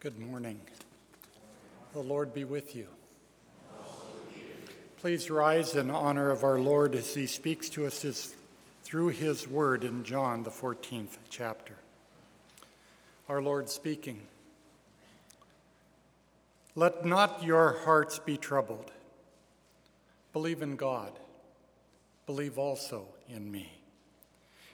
Good morning. The Lord be with you. Please rise in honor of our Lord as he speaks to us his, through his word in John, the 14th chapter. Our Lord speaking Let not your hearts be troubled. Believe in God, believe also in me.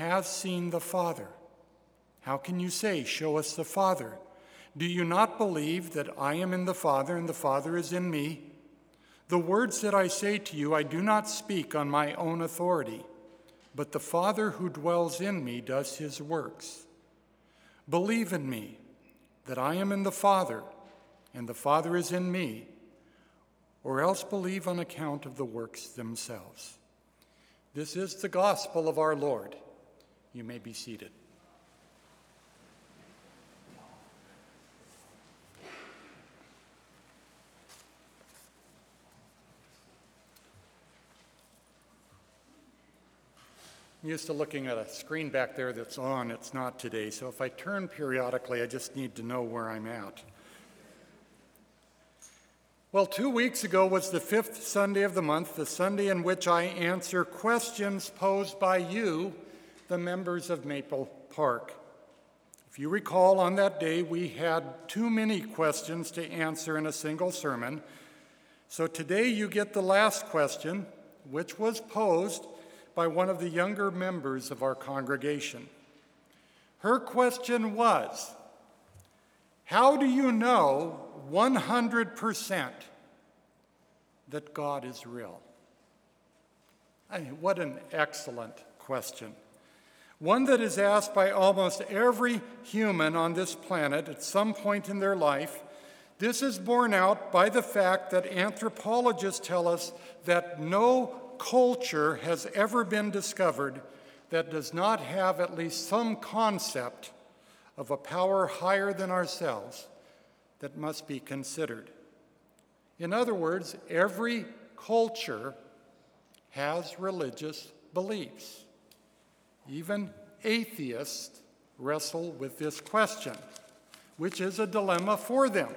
has seen the Father. How can you say, Show us the Father? Do you not believe that I am in the Father and the Father is in me? The words that I say to you, I do not speak on my own authority, but the Father who dwells in me does his works. Believe in me that I am in the Father and the Father is in me, or else believe on account of the works themselves. This is the gospel of our Lord. You may be seated. I'm used to looking at a screen back there that's on, it's not today. So if I turn periodically, I just need to know where I'm at. Well, two weeks ago was the fifth Sunday of the month, the Sunday in which I answer questions posed by you, the members of Maple Park. If you recall, on that day we had too many questions to answer in a single sermon. So today you get the last question, which was posed by one of the younger members of our congregation. Her question was How do you know 100% that God is real? I mean, what an excellent question. One that is asked by almost every human on this planet at some point in their life. This is borne out by the fact that anthropologists tell us that no culture has ever been discovered that does not have at least some concept of a power higher than ourselves that must be considered. In other words, every culture has religious beliefs. Even atheists wrestle with this question, which is a dilemma for them.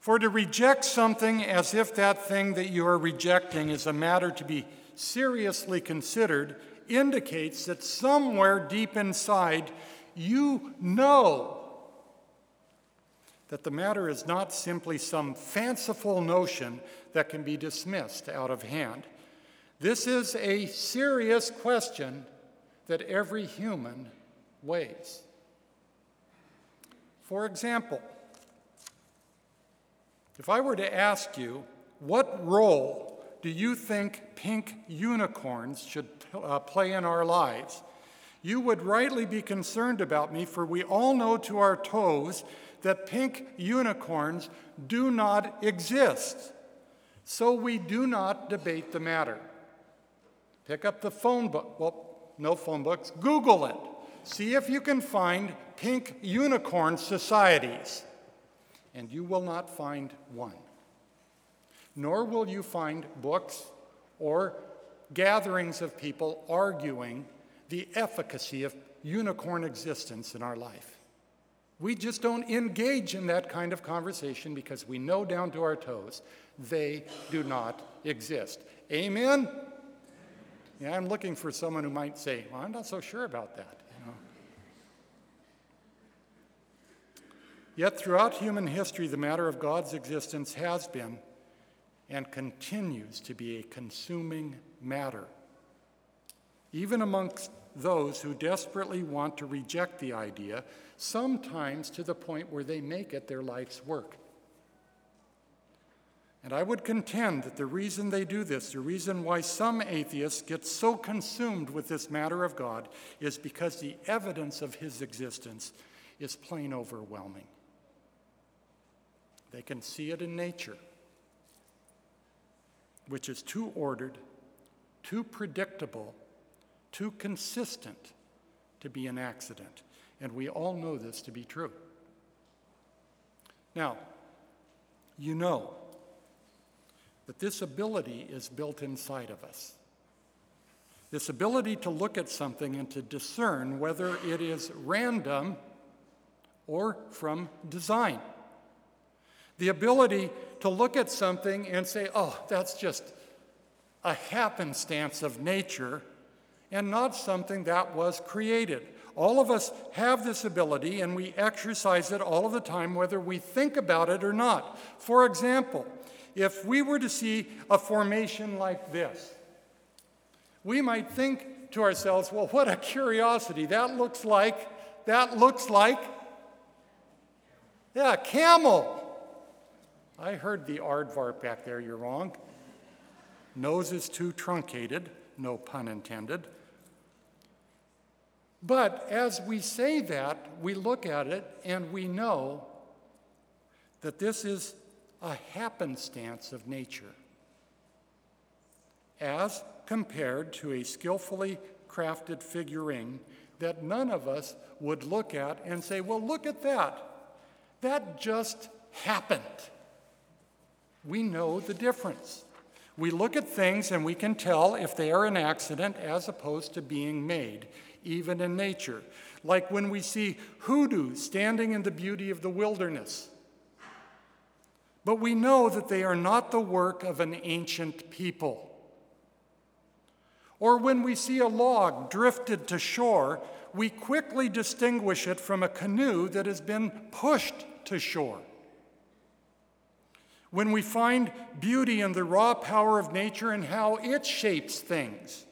For to reject something as if that thing that you are rejecting is a matter to be seriously considered indicates that somewhere deep inside you know that the matter is not simply some fanciful notion that can be dismissed out of hand. This is a serious question that every human weighs. For example, if I were to ask you, what role do you think pink unicorns should uh, play in our lives? You would rightly be concerned about me, for we all know to our toes that pink unicorns do not exist. So we do not debate the matter. Pick up the phone book. Well, no phone books. Google it. See if you can find pink unicorn societies and you will not find one. Nor will you find books or gatherings of people arguing the efficacy of unicorn existence in our life. We just don't engage in that kind of conversation because we know down to our toes they do not exist. Amen? Yeah, I'm looking for someone who might say, Well, I'm not so sure about that. You know? Yet throughout human history, the matter of God's existence has been and continues to be a consuming matter. Even amongst those who desperately want to reject the idea, sometimes to the point where they make it their life's work. And I would contend that the reason they do this, the reason why some atheists get so consumed with this matter of God, is because the evidence of his existence is plain overwhelming. They can see it in nature, which is too ordered, too predictable, too consistent to be an accident. And we all know this to be true. Now, you know that this ability is built inside of us. This ability to look at something and to discern whether it is random or from design. The ability to look at something and say, oh, that's just a happenstance of nature and not something that was created. All of us have this ability and we exercise it all of the time, whether we think about it or not. For example, if we were to see a formation like this, we might think to ourselves, well, what a curiosity. That looks like, that looks like, yeah, camel. I heard the aardvark back there, you're wrong. Nose is too truncated, no pun intended. But as we say that, we look at it and we know that this is a happenstance of nature as compared to a skillfully crafted figurine that none of us would look at and say, well, look at that. That just happened. We know the difference. We look at things and we can tell if they are an accident as opposed to being made, even in nature. Like when we see hoodoo standing in the beauty of the wilderness. But we know that they are not the work of an ancient people. Or when we see a log drifted to shore, we quickly distinguish it from a canoe that has been pushed to shore. When we find beauty in the raw power of nature and how it shapes things,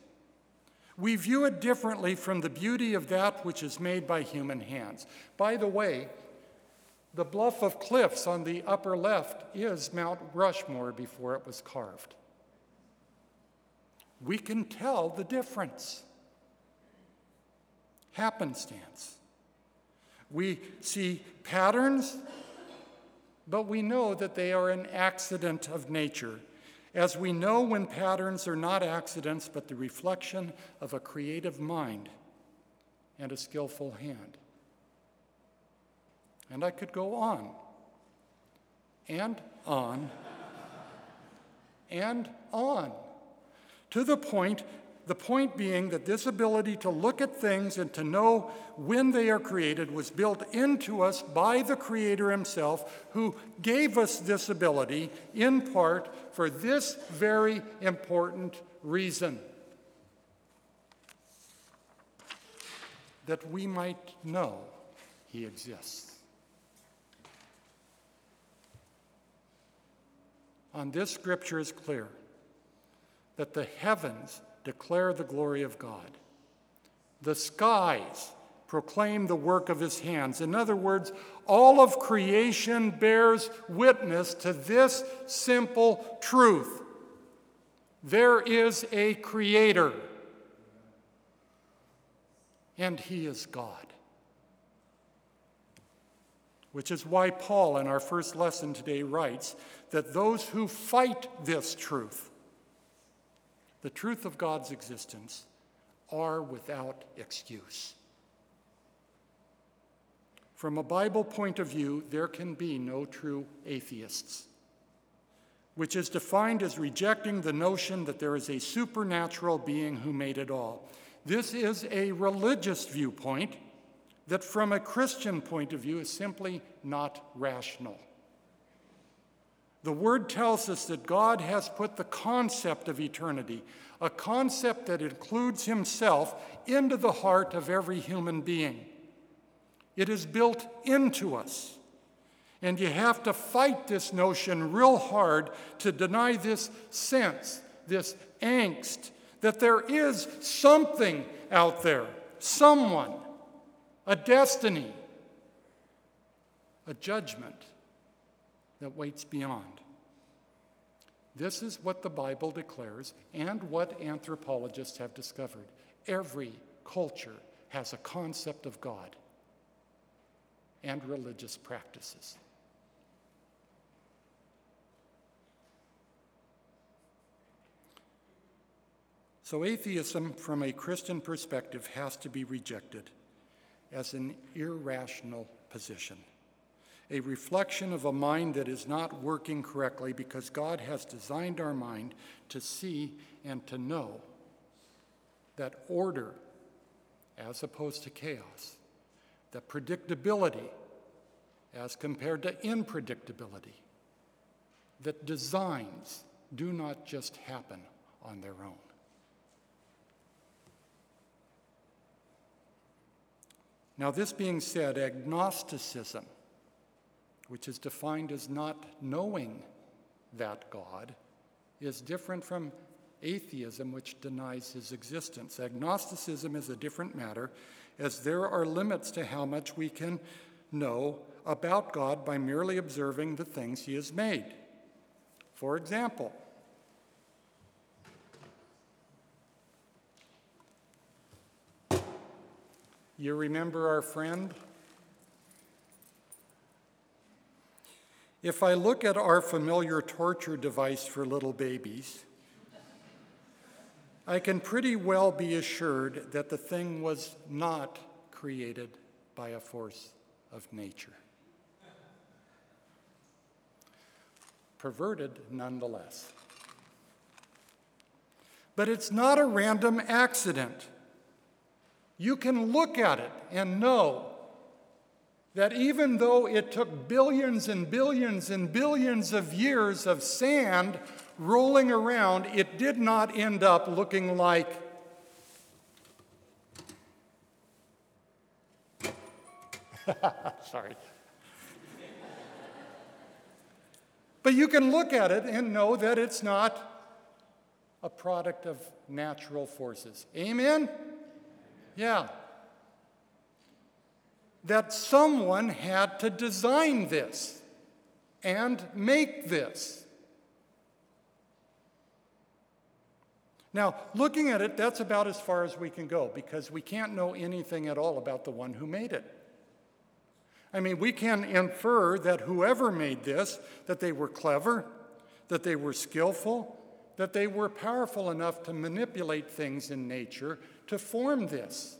we view it differently from the beauty of that which is made by human hands. By the way, the bluff of cliffs on the upper left is Mount Rushmore before it was carved. We can tell the difference. Happenstance. We see patterns, but we know that they are an accident of nature, as we know when patterns are not accidents but the reflection of a creative mind and a skillful hand. And I could go on. And on. And on. To the point the point being that this ability to look at things and to know when they are created was built into us by the Creator Himself, who gave us this ability in part for this very important reason. That we might know He exists. On this scripture is clear that the heavens declare the glory of God, the skies proclaim the work of his hands. In other words, all of creation bears witness to this simple truth there is a creator, and he is God. Which is why Paul, in our first lesson today, writes that those who fight this truth, the truth of God's existence, are without excuse. From a Bible point of view, there can be no true atheists, which is defined as rejecting the notion that there is a supernatural being who made it all. This is a religious viewpoint that, from a Christian point of view, is simply not rational. The Word tells us that God has put the concept of eternity, a concept that includes Himself, into the heart of every human being. It is built into us. And you have to fight this notion real hard to deny this sense, this angst, that there is something out there, someone, a destiny, a judgment that waits beyond. This is what the Bible declares and what anthropologists have discovered. Every culture has a concept of God and religious practices. So, atheism, from a Christian perspective, has to be rejected as an irrational position, a reflection of a mind that is not working correctly because God has designed our mind to see and to know that order, as opposed to chaos, that predictability, as compared to unpredictability, that designs do not just happen on their own. Now, this being said, agnosticism, which is defined as not knowing that God, is different from atheism, which denies his existence. Agnosticism is a different matter, as there are limits to how much we can know about God by merely observing the things he has made. For example, You remember our friend? If I look at our familiar torture device for little babies, I can pretty well be assured that the thing was not created by a force of nature. Perverted nonetheless. But it's not a random accident you can look at it and know that even though it took billions and billions and billions of years of sand rolling around, it did not end up looking like Sorry. but you can look at it and know that it's not a product of natural forces. Amen? Yeah. That someone had to design this and make this. Now, looking at it, that's about as far as we can go because we can't know anything at all about the one who made it. I mean, we can infer that whoever made this, that they were clever, that they were skillful, that they were powerful enough to manipulate things in nature to form this.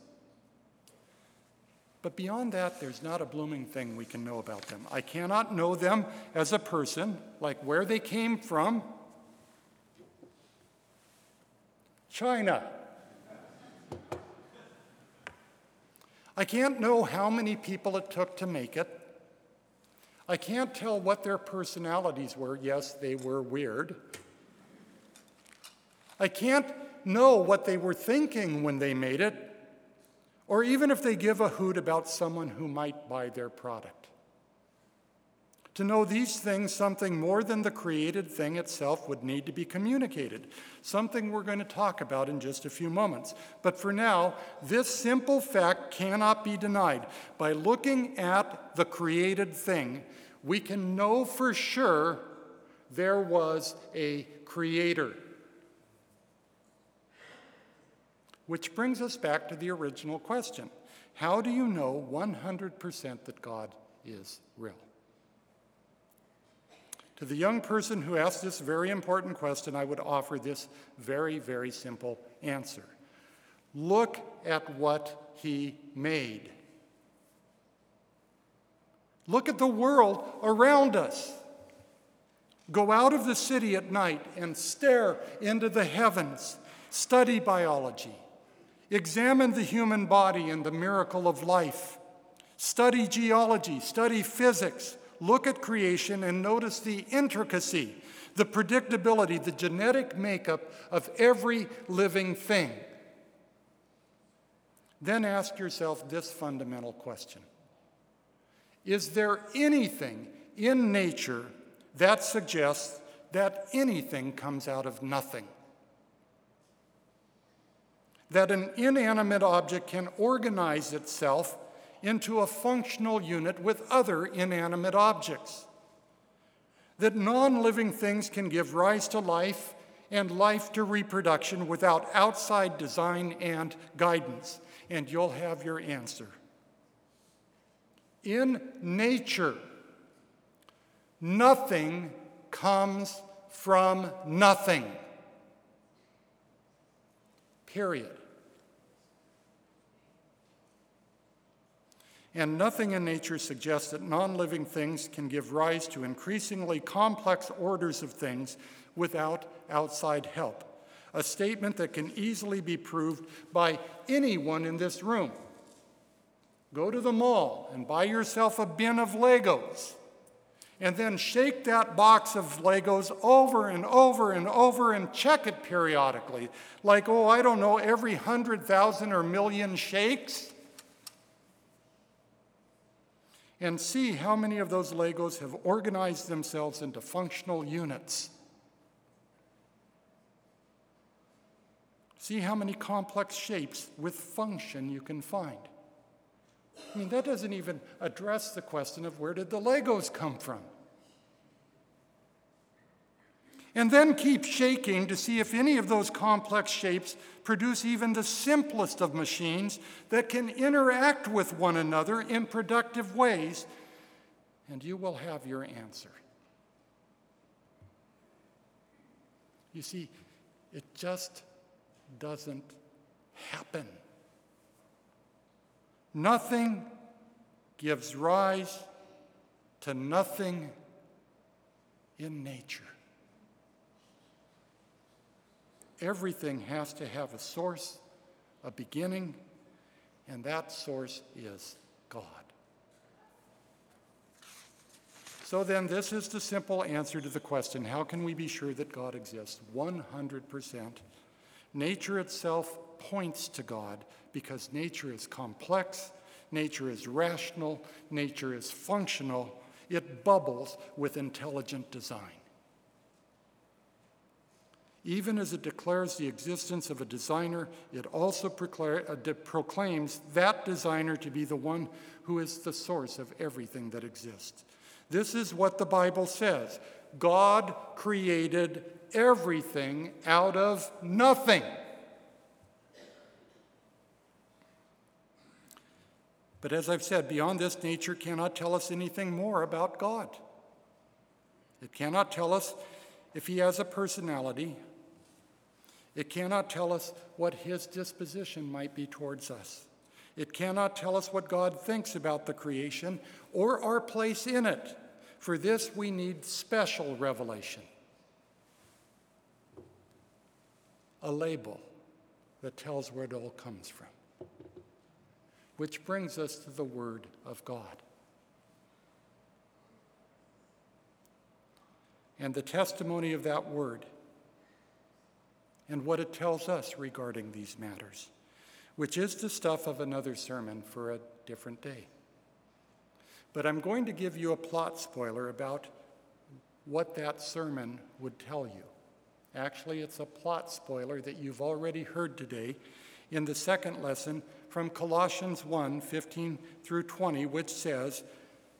But beyond that, there's not a blooming thing we can know about them. I cannot know them as a person, like where they came from. China. I can't know how many people it took to make it. I can't tell what their personalities were. Yes, they were weird. I can't know what they were thinking when they made it, or even if they give a hoot about someone who might buy their product. To know these things, something more than the created thing itself would need to be communicated, something we're going to talk about in just a few moments. But for now, this simple fact cannot be denied. By looking at the created thing, we can know for sure there was a creator. Which brings us back to the original question How do you know 100% that God is real? To the young person who asked this very important question, I would offer this very, very simple answer Look at what he made. Look at the world around us. Go out of the city at night and stare into the heavens. Study biology. Examine the human body and the miracle of life. Study geology, study physics, look at creation and notice the intricacy, the predictability, the genetic makeup of every living thing. Then ask yourself this fundamental question Is there anything in nature that suggests that anything comes out of nothing. That an inanimate object can organize itself into a functional unit with other inanimate objects. That non living things can give rise to life and life to reproduction without outside design and guidance. And you'll have your answer. In nature, nothing comes from nothing. Period. And nothing in nature suggests that non living things can give rise to increasingly complex orders of things without outside help. A statement that can easily be proved by anyone in this room. Go to the mall and buy yourself a bin of Legos and then shake that box of Legos over and over and over and check it periodically. Like, oh, I don't know, every hundred thousand or million shakes? And see how many of those Legos have organized themselves into functional units. See how many complex shapes with function you can find. I mean, that doesn't even address the question of where did the Legos come from? And then keep shaking to see if any of those complex shapes produce even the simplest of machines that can interact with one another in productive ways, and you will have your answer. You see, it just doesn't happen. Nothing gives rise to nothing in nature. Everything has to have a source, a beginning, and that source is God. So then, this is the simple answer to the question how can we be sure that God exists? 100%. Nature itself points to God because nature is complex, nature is rational, nature is functional, it bubbles with intelligent design. Even as it declares the existence of a designer, it also uh, proclaims that designer to be the one who is the source of everything that exists. This is what the Bible says God created everything out of nothing. But as I've said, beyond this, nature cannot tell us anything more about God. It cannot tell us if he has a personality. It cannot tell us what his disposition might be towards us. It cannot tell us what God thinks about the creation or our place in it. For this, we need special revelation a label that tells where it all comes from. Which brings us to the Word of God. And the testimony of that Word and what it tells us regarding these matters, which is the stuff of another sermon for a different day. But I'm going to give you a plot spoiler about what that sermon would tell you. Actually, it's a plot spoiler that you've already heard today in the second lesson from Colossians 1 15 through 20, which says,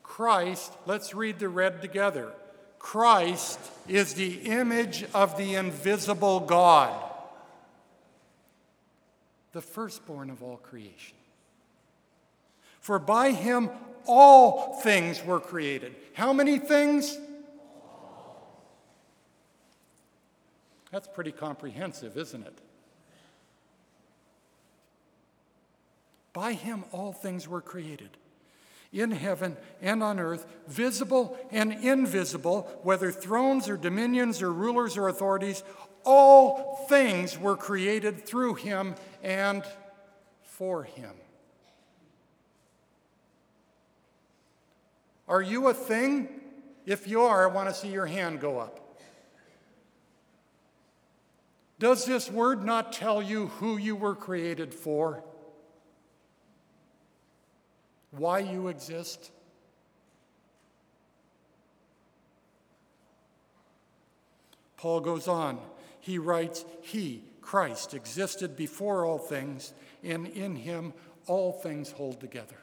Christ, let's read the red together. Christ is the image of the invisible God, the firstborn of all creation. For by him all things were created. How many things? That's pretty comprehensive, isn't it? By him, all things were created in heaven and on earth, visible and invisible, whether thrones or dominions or rulers or authorities, all things were created through him and for him. Are you a thing? If you are, I want to see your hand go up. Does this word not tell you who you were created for? why you exist? Paul goes on. He writes, He, Christ, existed before all things, and in him all things hold together.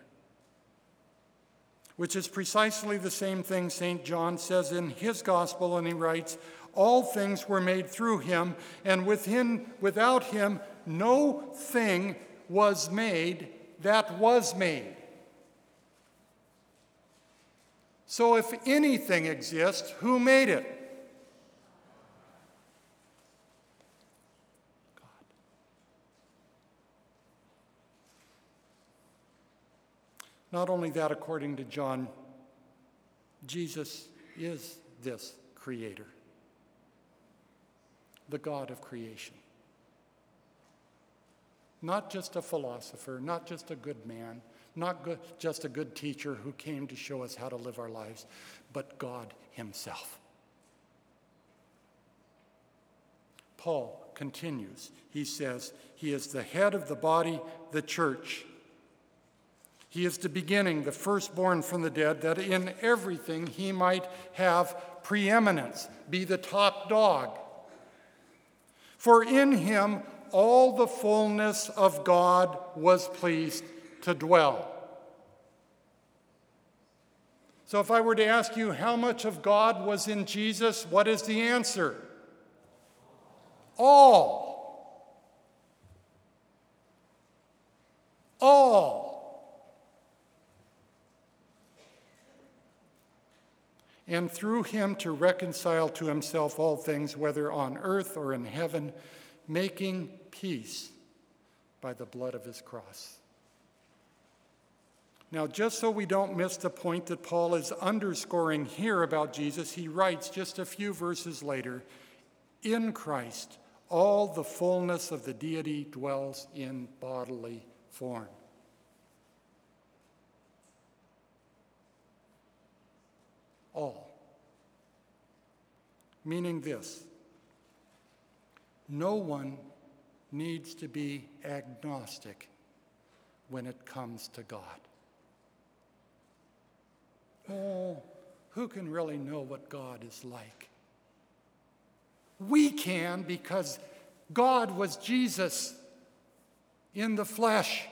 Which is precisely the same thing St. John says in his gospel, and he writes, All things were made through him, and within, without him no thing was made that was made. So, if anything exists, who made it? God. Not only that, according to John, Jesus is this creator, the God of creation. Not just a philosopher, not just a good man, not good, just a good teacher who came to show us how to live our lives, but God Himself. Paul continues. He says, He is the head of the body, the church. He is the beginning, the firstborn from the dead, that in everything he might have preeminence, be the top dog. For in him all the fullness of God was pleased to dwell. So, if I were to ask you how much of God was in Jesus, what is the answer? All. All. And through him to reconcile to himself all things, whether on earth or in heaven, making peace by the blood of his cross. Now, just so we don't miss the point that Paul is underscoring here about Jesus, he writes just a few verses later In Christ, all the fullness of the deity dwells in bodily form. All. Meaning this no one needs to be agnostic when it comes to God. Oh, who can really know what God is like? We can because God was Jesus in the flesh,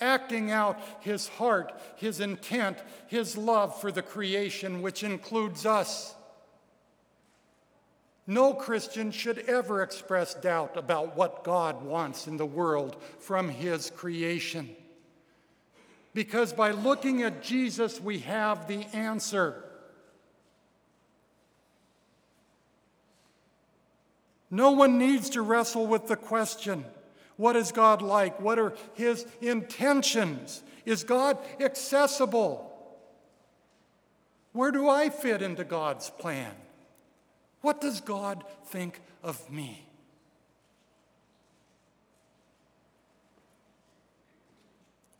acting out his heart, his intent, his love for the creation, which includes us. No Christian should ever express doubt about what God wants in the world from his creation. Because by looking at Jesus, we have the answer. No one needs to wrestle with the question what is God like? What are his intentions? Is God accessible? Where do I fit into God's plan? What does God think of me?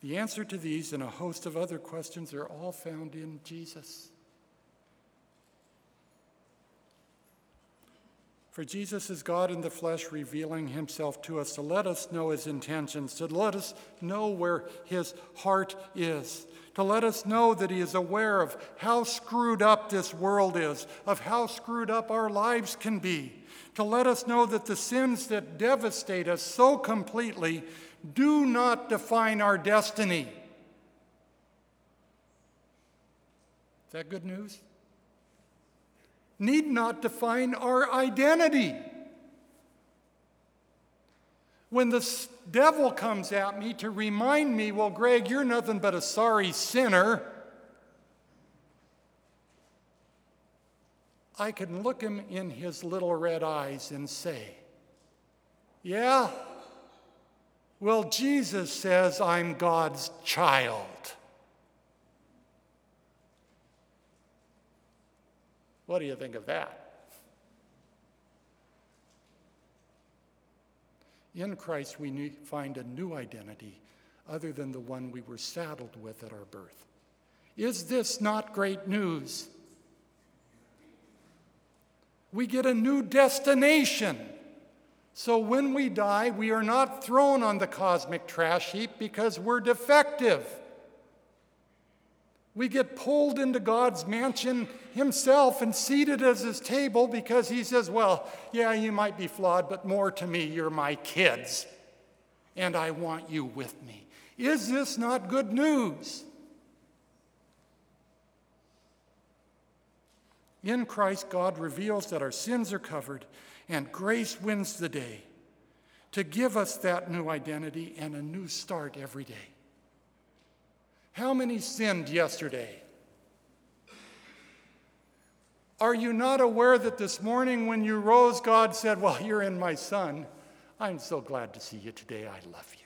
The answer to these and a host of other questions are all found in Jesus. For Jesus is God in the flesh, revealing himself to us. To let us know his intentions, to let us know where his heart is, to let us know that he is aware of how screwed up this world is, of how screwed up our lives can be, to let us know that the sins that devastate us so completely do not define our destiny. Is that good news? Need not define our identity. When the devil comes at me to remind me, well, Greg, you're nothing but a sorry sinner, I can look him in his little red eyes and say, yeah, well, Jesus says, I'm God's child. What do you think of that? In Christ, we find a new identity other than the one we were saddled with at our birth. Is this not great news? We get a new destination. So when we die, we are not thrown on the cosmic trash heap because we're defective. We get pulled into God's mansion himself and seated at his table because he says, Well, yeah, you might be flawed, but more to me, you're my kids, and I want you with me. Is this not good news? In Christ, God reveals that our sins are covered and grace wins the day to give us that new identity and a new start every day. How many sinned yesterday? Are you not aware that this morning when you rose, God said, Well, you're in my son. I'm so glad to see you today. I love you.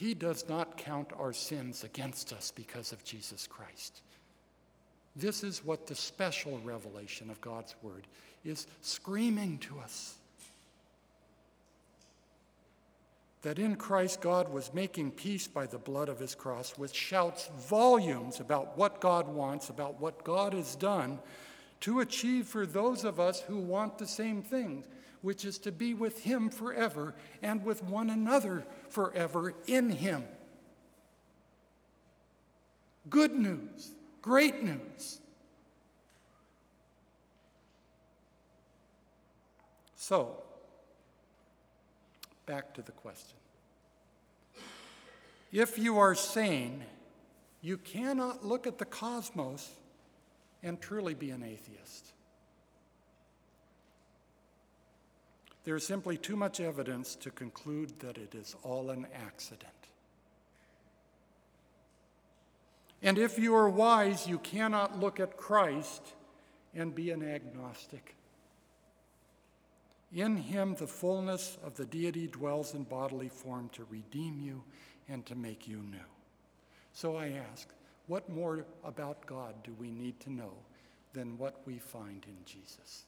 He does not count our sins against us because of Jesus Christ. This is what the special revelation of God's Word is screaming to us. That in Christ God was making peace by the blood of his cross, which shouts volumes about what God wants, about what God has done to achieve for those of us who want the same thing which is to be with Him forever and with one another forever in Him. Good news, great news. So, back to the question. If you are sane, you cannot look at the cosmos and truly be an atheist. There is simply too much evidence to conclude that it is all an accident. And if you are wise, you cannot look at Christ and be an agnostic. In him, the fullness of the deity dwells in bodily form to redeem you and to make you new. So I ask, what more about God do we need to know than what we find in Jesus?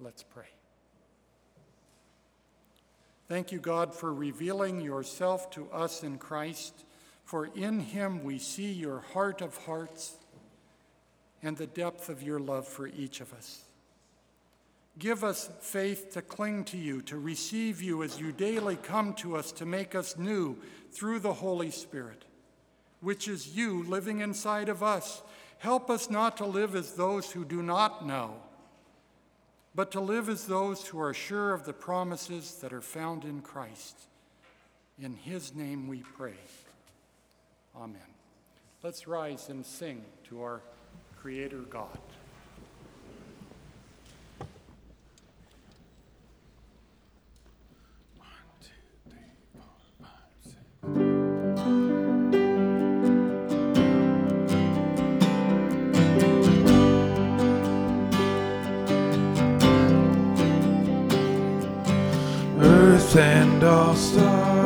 Let's pray. Thank you, God, for revealing yourself to us in Christ, for in him we see your heart of hearts and the depth of your love for each of us. Give us faith to cling to you, to receive you as you daily come to us to make us new through the Holy Spirit, which is you living inside of us. Help us not to live as those who do not know but to live as those who are sure of the promises that are found in Christ. In his name we pray. Amen. Let's rise and sing to our Creator God. And all stars.